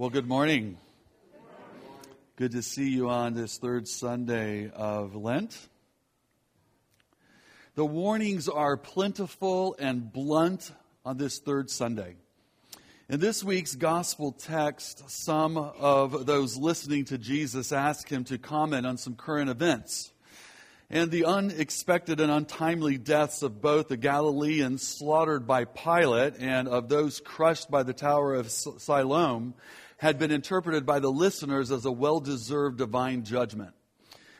Well, good morning. Good to see you on this third Sunday of Lent. The warnings are plentiful and blunt on this third Sunday. In this week's gospel text, some of those listening to Jesus ask him to comment on some current events and the unexpected and untimely deaths of both the Galileans slaughtered by Pilate and of those crushed by the Tower of Siloam had been interpreted by the listeners as a well deserved divine judgment.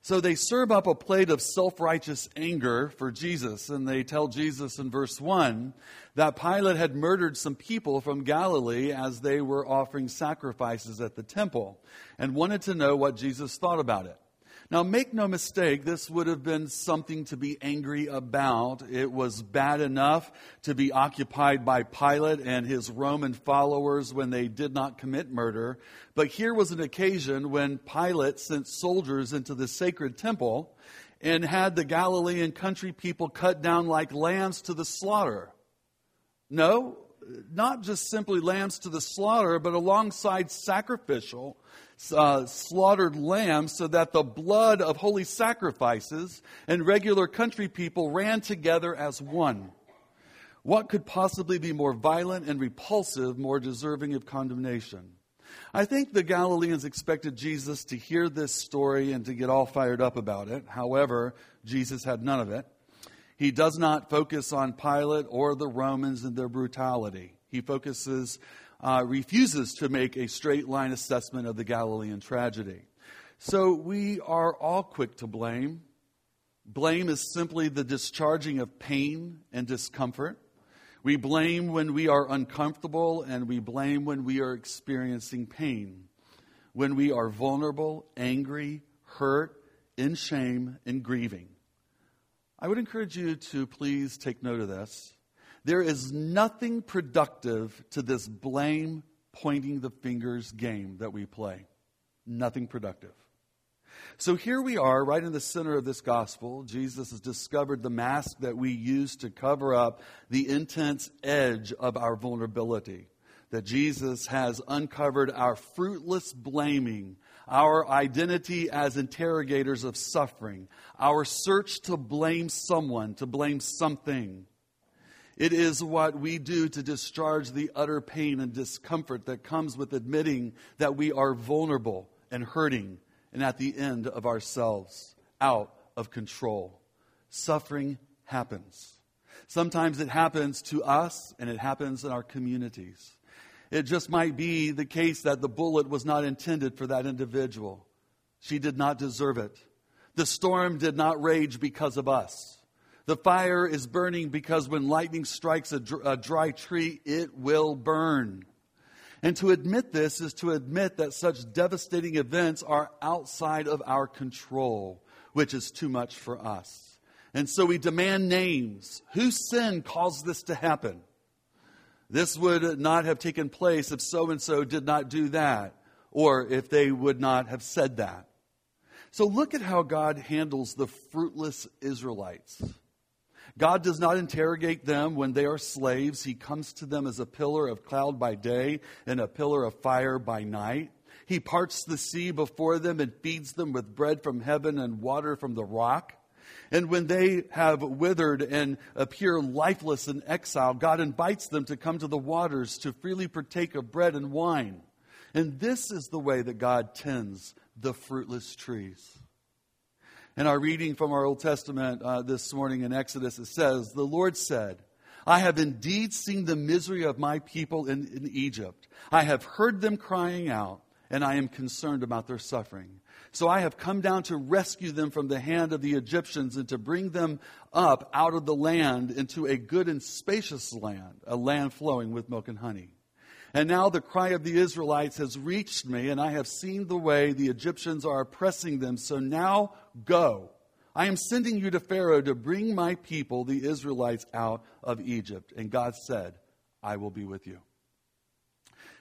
So they serve up a plate of self righteous anger for Jesus, and they tell Jesus in verse 1 that Pilate had murdered some people from Galilee as they were offering sacrifices at the temple and wanted to know what Jesus thought about it. Now, make no mistake, this would have been something to be angry about. It was bad enough to be occupied by Pilate and his Roman followers when they did not commit murder. But here was an occasion when Pilate sent soldiers into the sacred temple and had the Galilean country people cut down like lambs to the slaughter. No, not just simply lambs to the slaughter, but alongside sacrificial uh, slaughtered lambs so that the blood of holy sacrifices and regular country people ran together as one. What could possibly be more violent and repulsive, more deserving of condemnation? I think the Galileans expected Jesus to hear this story and to get all fired up about it. However, Jesus had none of it. He does not focus on Pilate or the Romans and their brutality. He focuses uh, refuses to make a straight line assessment of the Galilean tragedy. So we are all quick to blame. Blame is simply the discharging of pain and discomfort. We blame when we are uncomfortable, and we blame when we are experiencing pain. When we are vulnerable, angry, hurt, in shame, and grieving. I would encourage you to please take note of this. There is nothing productive to this blame, pointing the fingers game that we play. Nothing productive. So here we are, right in the center of this gospel. Jesus has discovered the mask that we use to cover up the intense edge of our vulnerability. That Jesus has uncovered our fruitless blaming, our identity as interrogators of suffering, our search to blame someone, to blame something. It is what we do to discharge the utter pain and discomfort that comes with admitting that we are vulnerable and hurting and at the end of ourselves, out of control. Suffering happens. Sometimes it happens to us and it happens in our communities. It just might be the case that the bullet was not intended for that individual. She did not deserve it. The storm did not rage because of us. The fire is burning because when lightning strikes a, dr- a dry tree, it will burn. And to admit this is to admit that such devastating events are outside of our control, which is too much for us. And so we demand names. Whose sin caused this to happen? This would not have taken place if so and so did not do that, or if they would not have said that. So look at how God handles the fruitless Israelites. God does not interrogate them when they are slaves. He comes to them as a pillar of cloud by day and a pillar of fire by night. He parts the sea before them and feeds them with bread from heaven and water from the rock. And when they have withered and appear lifeless in exile, God invites them to come to the waters to freely partake of bread and wine. And this is the way that God tends the fruitless trees. In our reading from our Old Testament uh, this morning in Exodus, it says, The Lord said, I have indeed seen the misery of my people in, in Egypt. I have heard them crying out, and I am concerned about their suffering. So I have come down to rescue them from the hand of the Egyptians and to bring them up out of the land into a good and spacious land, a land flowing with milk and honey. And now the cry of the Israelites has reached me, and I have seen the way the Egyptians are oppressing them. So now go. I am sending you to Pharaoh to bring my people, the Israelites, out of Egypt. And God said, I will be with you.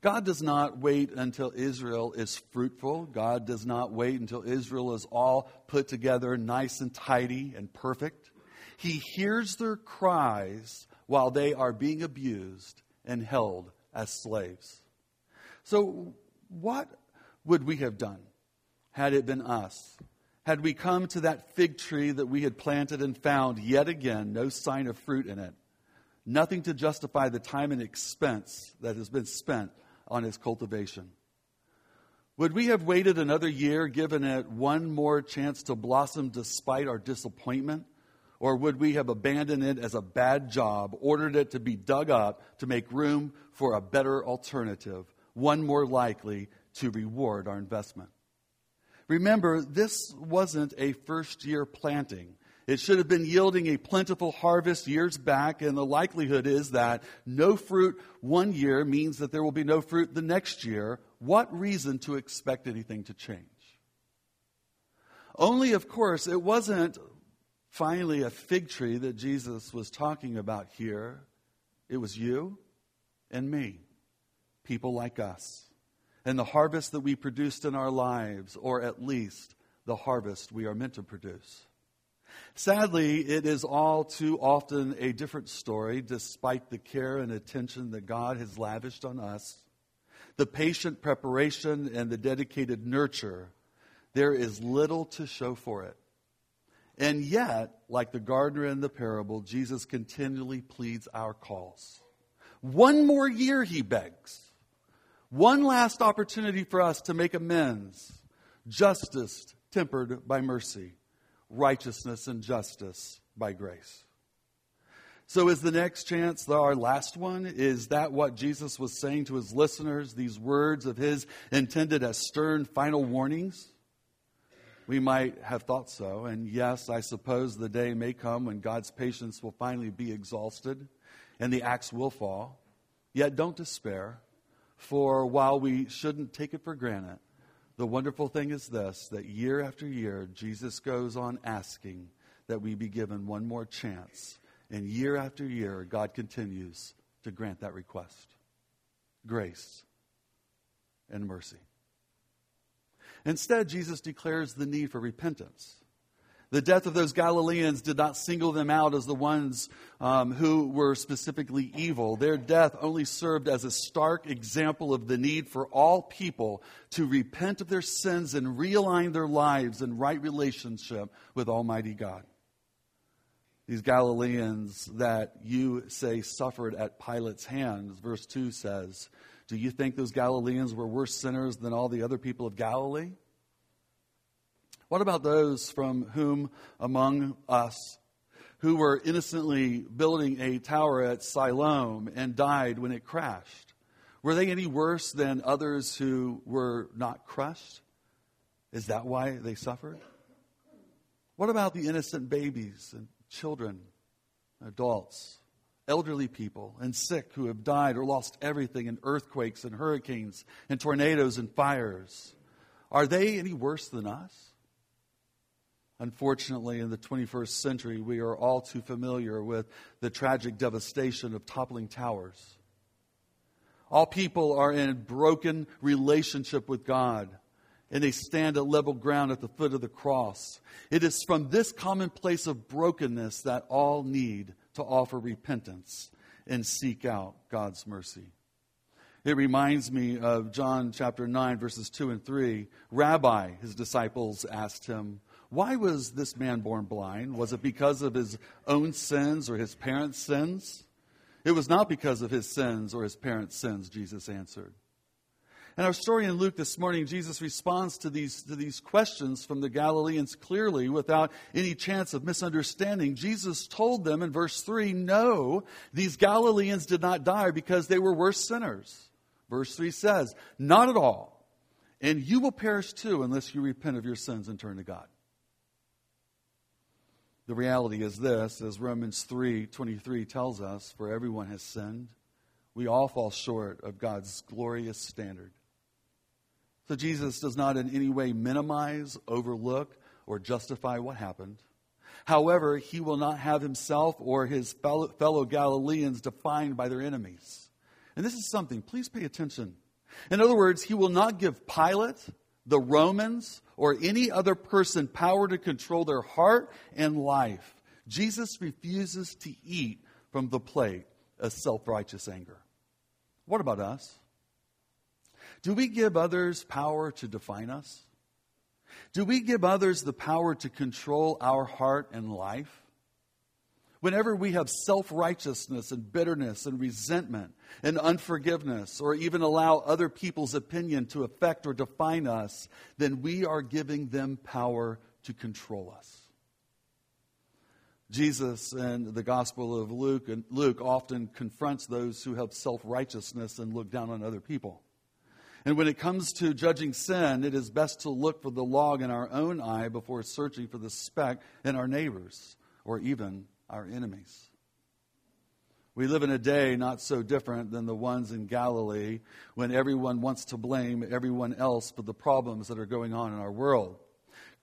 God does not wait until Israel is fruitful. God does not wait until Israel is all put together, nice and tidy and perfect. He hears their cries while they are being abused and held as slaves. So, what would we have done had it been us? Had we come to that fig tree that we had planted and found yet again no sign of fruit in it, nothing to justify the time and expense that has been spent on its cultivation? Would we have waited another year, given it one more chance to blossom despite our disappointment? Or would we have abandoned it as a bad job, ordered it to be dug up to make room for a better alternative, one more likely to reward our investment? Remember, this wasn't a first year planting. It should have been yielding a plentiful harvest years back, and the likelihood is that no fruit one year means that there will be no fruit the next year. What reason to expect anything to change? Only, of course, it wasn't finally a fig tree that Jesus was talking about here. It was you and me, people like us, and the harvest that we produced in our lives, or at least the harvest we are meant to produce. Sadly, it is all too often a different story, despite the care and attention that God has lavished on us, the patient preparation and the dedicated nurture. There is little to show for it. And yet, like the gardener in the parable, Jesus continually pleads our cause. One more year, he begs. One last opportunity for us to make amends. Justice tempered by mercy righteousness and justice by grace. So, is the next chance our last one? Is that what Jesus was saying to his listeners, these words of his intended as stern final warnings? We might have thought so. And yes, I suppose the day may come when God's patience will finally be exhausted and the axe will fall. Yet don't despair, for while we shouldn't take it for granted, the wonderful thing is this that year after year, Jesus goes on asking that we be given one more chance. And year after year, God continues to grant that request grace and mercy. Instead, Jesus declares the need for repentance. The death of those Galileans did not single them out as the ones um, who were specifically evil. Their death only served as a stark example of the need for all people to repent of their sins and realign their lives in right relationship with Almighty God. These Galileans that you say suffered at Pilate's hands, verse 2 says, Do you think those Galileans were worse sinners than all the other people of Galilee? What about those from whom among us who were innocently building a tower at Siloam and died when it crashed? Were they any worse than others who were not crushed? Is that why they suffered? What about the innocent babies and children, adults, elderly people, and sick who have died or lost everything in earthquakes and hurricanes and tornadoes and fires? Are they any worse than us? Unfortunately, in the 21st century, we are all too familiar with the tragic devastation of toppling towers. All people are in broken relationship with God, and they stand at level ground at the foot of the cross. It is from this common place of brokenness that all need to offer repentance and seek out God's mercy. It reminds me of John chapter 9, verses 2 and 3. Rabbi, his disciples asked him, why was this man born blind? Was it because of his own sins or his parents' sins? It was not because of his sins or his parents' sins, Jesus answered. In our story in Luke this morning, Jesus responds to these, to these questions from the Galileans clearly without any chance of misunderstanding. Jesus told them in verse 3 no, these Galileans did not die because they were worse sinners. Verse 3 says, Not at all. And you will perish too unless you repent of your sins and turn to God. The reality is this, as Romans 3:23 tells us, for everyone has sinned. We all fall short of God's glorious standard. So Jesus does not in any way minimize, overlook, or justify what happened. However, he will not have himself or his fellow, fellow Galileans defined by their enemies. And this is something, please pay attention. In other words, he will not give Pilate the Romans, or any other person power to control their heart and life. Jesus refuses to eat from the plate of self righteous anger. What about us? Do we give others power to define us? Do we give others the power to control our heart and life? Whenever we have self righteousness and bitterness and resentment and unforgiveness, or even allow other people's opinion to affect or define us, then we are giving them power to control us. Jesus in the Gospel of Luke, and Luke often confronts those who have self righteousness and look down on other people. And when it comes to judging sin, it is best to look for the log in our own eye before searching for the speck in our neighbors or even our enemies. We live in a day not so different than the ones in Galilee when everyone wants to blame everyone else for the problems that are going on in our world.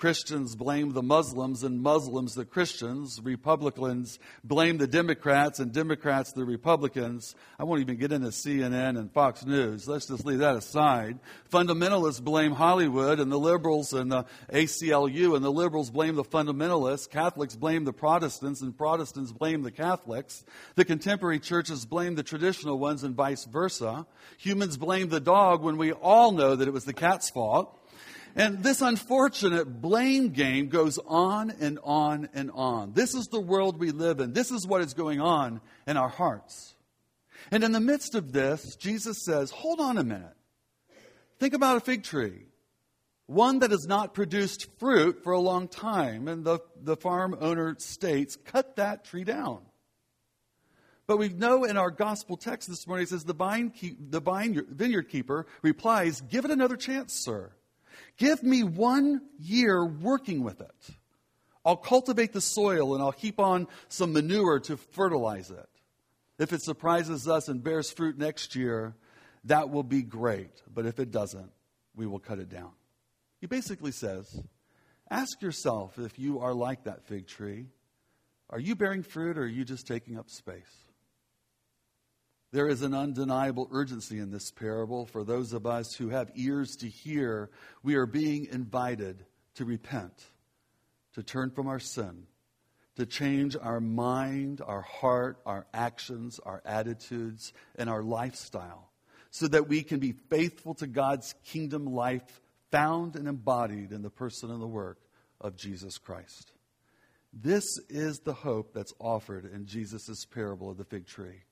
Christians blame the Muslims and Muslims the Christians. Republicans blame the Democrats and Democrats the Republicans. I won't even get into CNN and Fox News. Let's just leave that aside. Fundamentalists blame Hollywood and the liberals and the ACLU and the liberals blame the fundamentalists. Catholics blame the Protestants and Protestants blame the Catholics. The contemporary churches blame the traditional ones and vice versa. Humans blame the dog when we all know that it was the cat's fault. And this unfortunate blame game goes on and on and on. This is the world we live in. This is what is going on in our hearts. And in the midst of this, Jesus says, Hold on a minute. Think about a fig tree, one that has not produced fruit for a long time. And the, the farm owner states, Cut that tree down. But we know in our gospel text this morning, it says, The, vine keep, the vine, vineyard keeper replies, Give it another chance, sir. Give me one year working with it. I'll cultivate the soil and I'll heap on some manure to fertilize it. If it surprises us and bears fruit next year, that will be great. But if it doesn't, we will cut it down. He basically says, ask yourself if you are like that fig tree. Are you bearing fruit or are you just taking up space? There is an undeniable urgency in this parable for those of us who have ears to hear. We are being invited to repent, to turn from our sin, to change our mind, our heart, our actions, our attitudes, and our lifestyle so that we can be faithful to God's kingdom life found and embodied in the person and the work of Jesus Christ. This is the hope that's offered in Jesus' parable of the fig tree.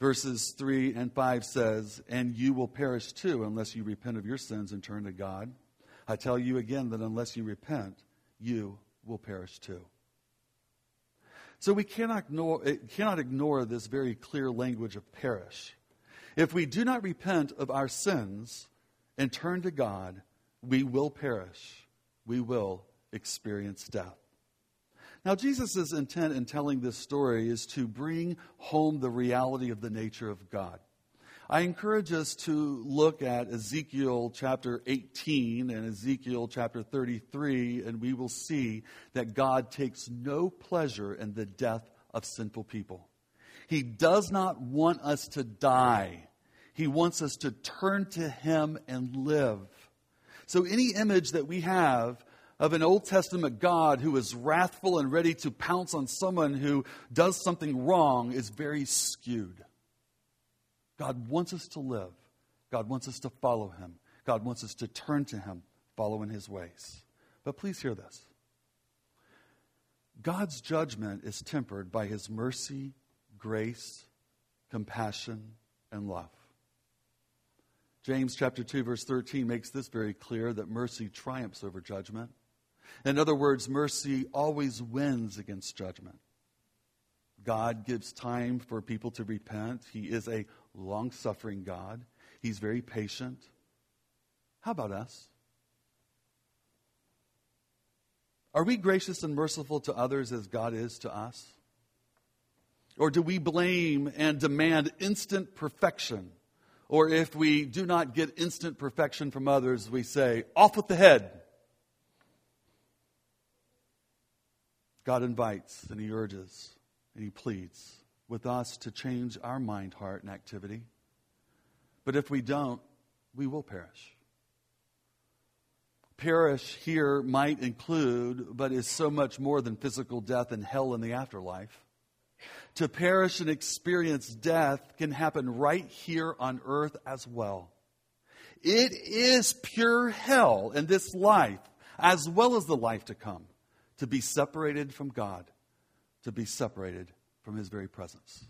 Verses 3 and 5 says, And you will perish too unless you repent of your sins and turn to God. I tell you again that unless you repent, you will perish too. So we cannot ignore, eh, cannot ignore this very clear language of perish. If we do not repent of our sins and turn to God, we will perish. We will experience death. Now, Jesus' intent in telling this story is to bring home the reality of the nature of God. I encourage us to look at Ezekiel chapter 18 and Ezekiel chapter 33, and we will see that God takes no pleasure in the death of sinful people. He does not want us to die, He wants us to turn to Him and live. So, any image that we have of an Old Testament God who is wrathful and ready to pounce on someone who does something wrong is very skewed. God wants us to live. God wants us to follow him. God wants us to turn to him, follow in his ways. But please hear this God's judgment is tempered by his mercy, grace, compassion, and love. James chapter 2 verse 13 makes this very clear that mercy triumphs over judgment. In other words, mercy always wins against judgment. God gives time for people to repent. He is a long suffering God, He's very patient. How about us? Are we gracious and merciful to others as God is to us? Or do we blame and demand instant perfection? Or if we do not get instant perfection from others, we say, off with the head. God invites and He urges and He pleads with us to change our mind, heart, and activity. But if we don't, we will perish. Perish here might include, but is so much more than physical death and hell in the afterlife. To perish and experience death can happen right here on earth as well. It is pure hell in this life, as well as the life to come, to be separated from God, to be separated from His very presence.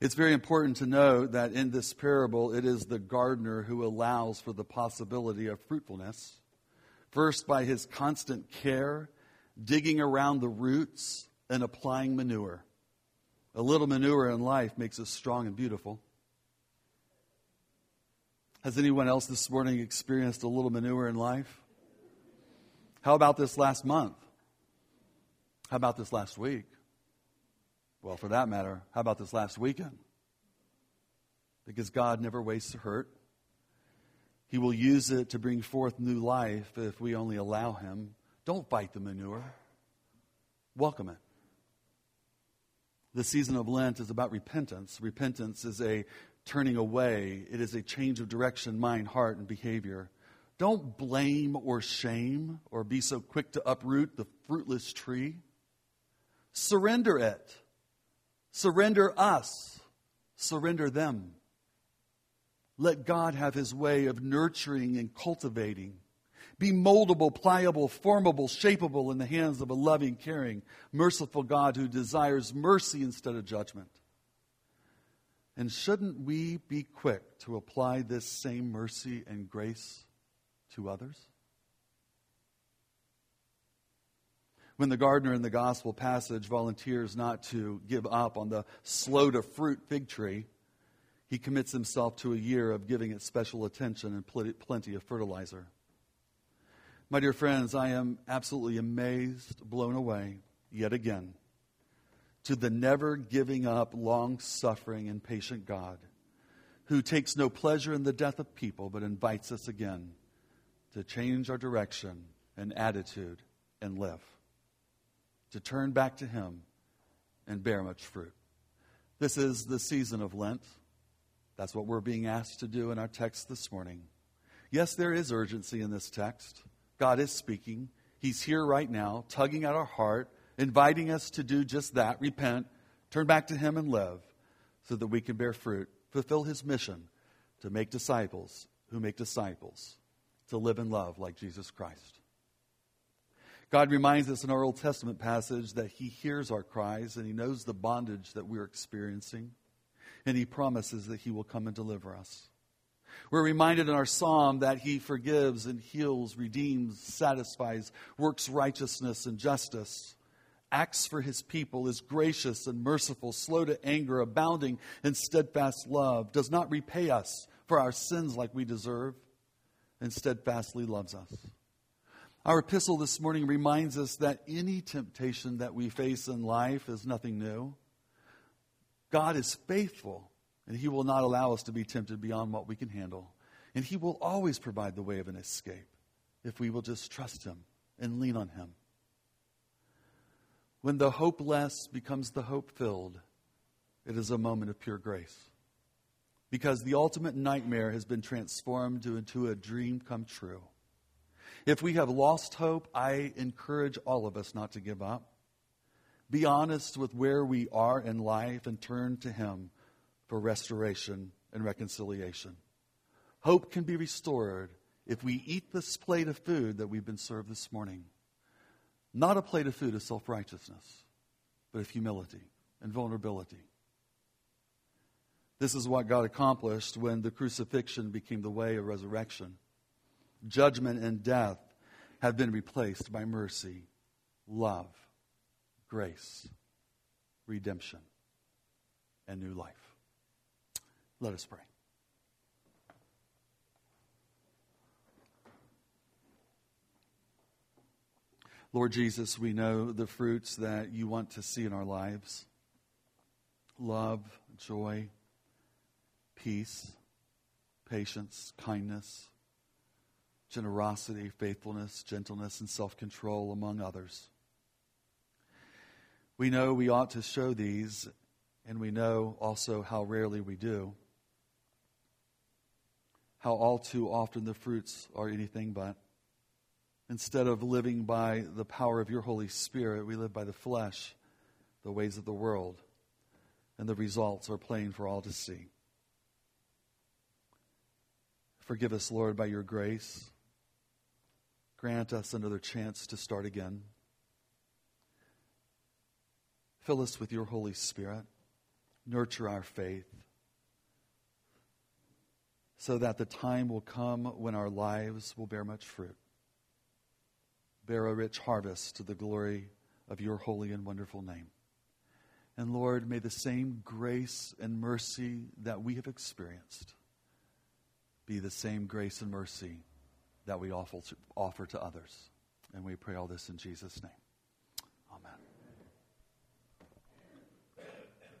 It's very important to know that in this parable, it is the gardener who allows for the possibility of fruitfulness. First, by his constant care, digging around the roots and applying manure. A little manure in life makes us strong and beautiful. Has anyone else this morning experienced a little manure in life? How about this last month? How about this last week? Well, for that matter, how about this last weekend? Because God never wastes a hurt. He will use it to bring forth new life if we only allow Him. Don't fight the manure, welcome it. The season of Lent is about repentance. Repentance is a turning away, it is a change of direction, mind, heart, and behavior. Don't blame or shame or be so quick to uproot the fruitless tree. Surrender it. Surrender us. Surrender them. Let God have his way of nurturing and cultivating. Be moldable, pliable, formable, shapeable in the hands of a loving, caring, merciful God who desires mercy instead of judgment. And shouldn't we be quick to apply this same mercy and grace to others? when the gardener in the gospel passage volunteers not to give up on the slow to fruit fig tree, he commits himself to a year of giving it special attention and plenty of fertilizer. My dear friends, I am absolutely amazed, blown away, yet again, to the never giving up, long suffering, and patient God who takes no pleasure in the death of people but invites us again to change our direction and attitude and live to turn back to Him and bear much fruit. This is the season of Lent. That's what we're being asked to do in our text this morning. Yes, there is urgency in this text. God is speaking. He's here right now, tugging at our heart, inviting us to do just that repent, turn back to Him, and live so that we can bear fruit, fulfill His mission to make disciples who make disciples, to live in love like Jesus Christ. God reminds us in our Old Testament passage that He hears our cries and He knows the bondage that we're experiencing, and He promises that He will come and deliver us. We're reminded in our psalm that He forgives and heals, redeems, satisfies, works righteousness and justice, acts for His people, is gracious and merciful, slow to anger, abounding in steadfast love, does not repay us for our sins like we deserve, and steadfastly loves us. Our epistle this morning reminds us that any temptation that we face in life is nothing new. God is faithful, and He will not allow us to be tempted beyond what we can handle. And He will always provide the way of an escape if we will just trust Him and lean on Him. When the hopeless becomes the hope filled, it is a moment of pure grace. Because the ultimate nightmare has been transformed into a dream come true. If we have lost hope, I encourage all of us not to give up. Be honest with where we are in life and turn to Him for restoration and reconciliation. Hope can be restored if we eat this plate of food that we've been served this morning. Not a plate of food of self righteousness, but of humility and vulnerability. This is what God accomplished when the crucifixion became the way of resurrection judgment, and death have been replaced by mercy, love, grace, redemption, and new life. Let us pray. Lord Jesus, we know the fruits that you want to see in our lives love, joy, peace, patience, kindness generosity, faithfulness, gentleness, and self control, among others. We know we ought to show these, and we know also how rarely we do. How all too often the fruits are anything but. Instead of living by the power of your Holy Spirit, we live by the flesh, the ways of the world, and the results are plain for all to see. Forgive us, Lord, by your grace. Grant us another chance to start again. Fill us with your Holy Spirit. Nurture our faith so that the time will come when our lives will bear much fruit. Bear a rich harvest to the glory of your holy and wonderful name. And Lord, may the same grace and mercy that we have experienced be the same grace and mercy that we offer to, offer to others. And we pray all this in Jesus' name.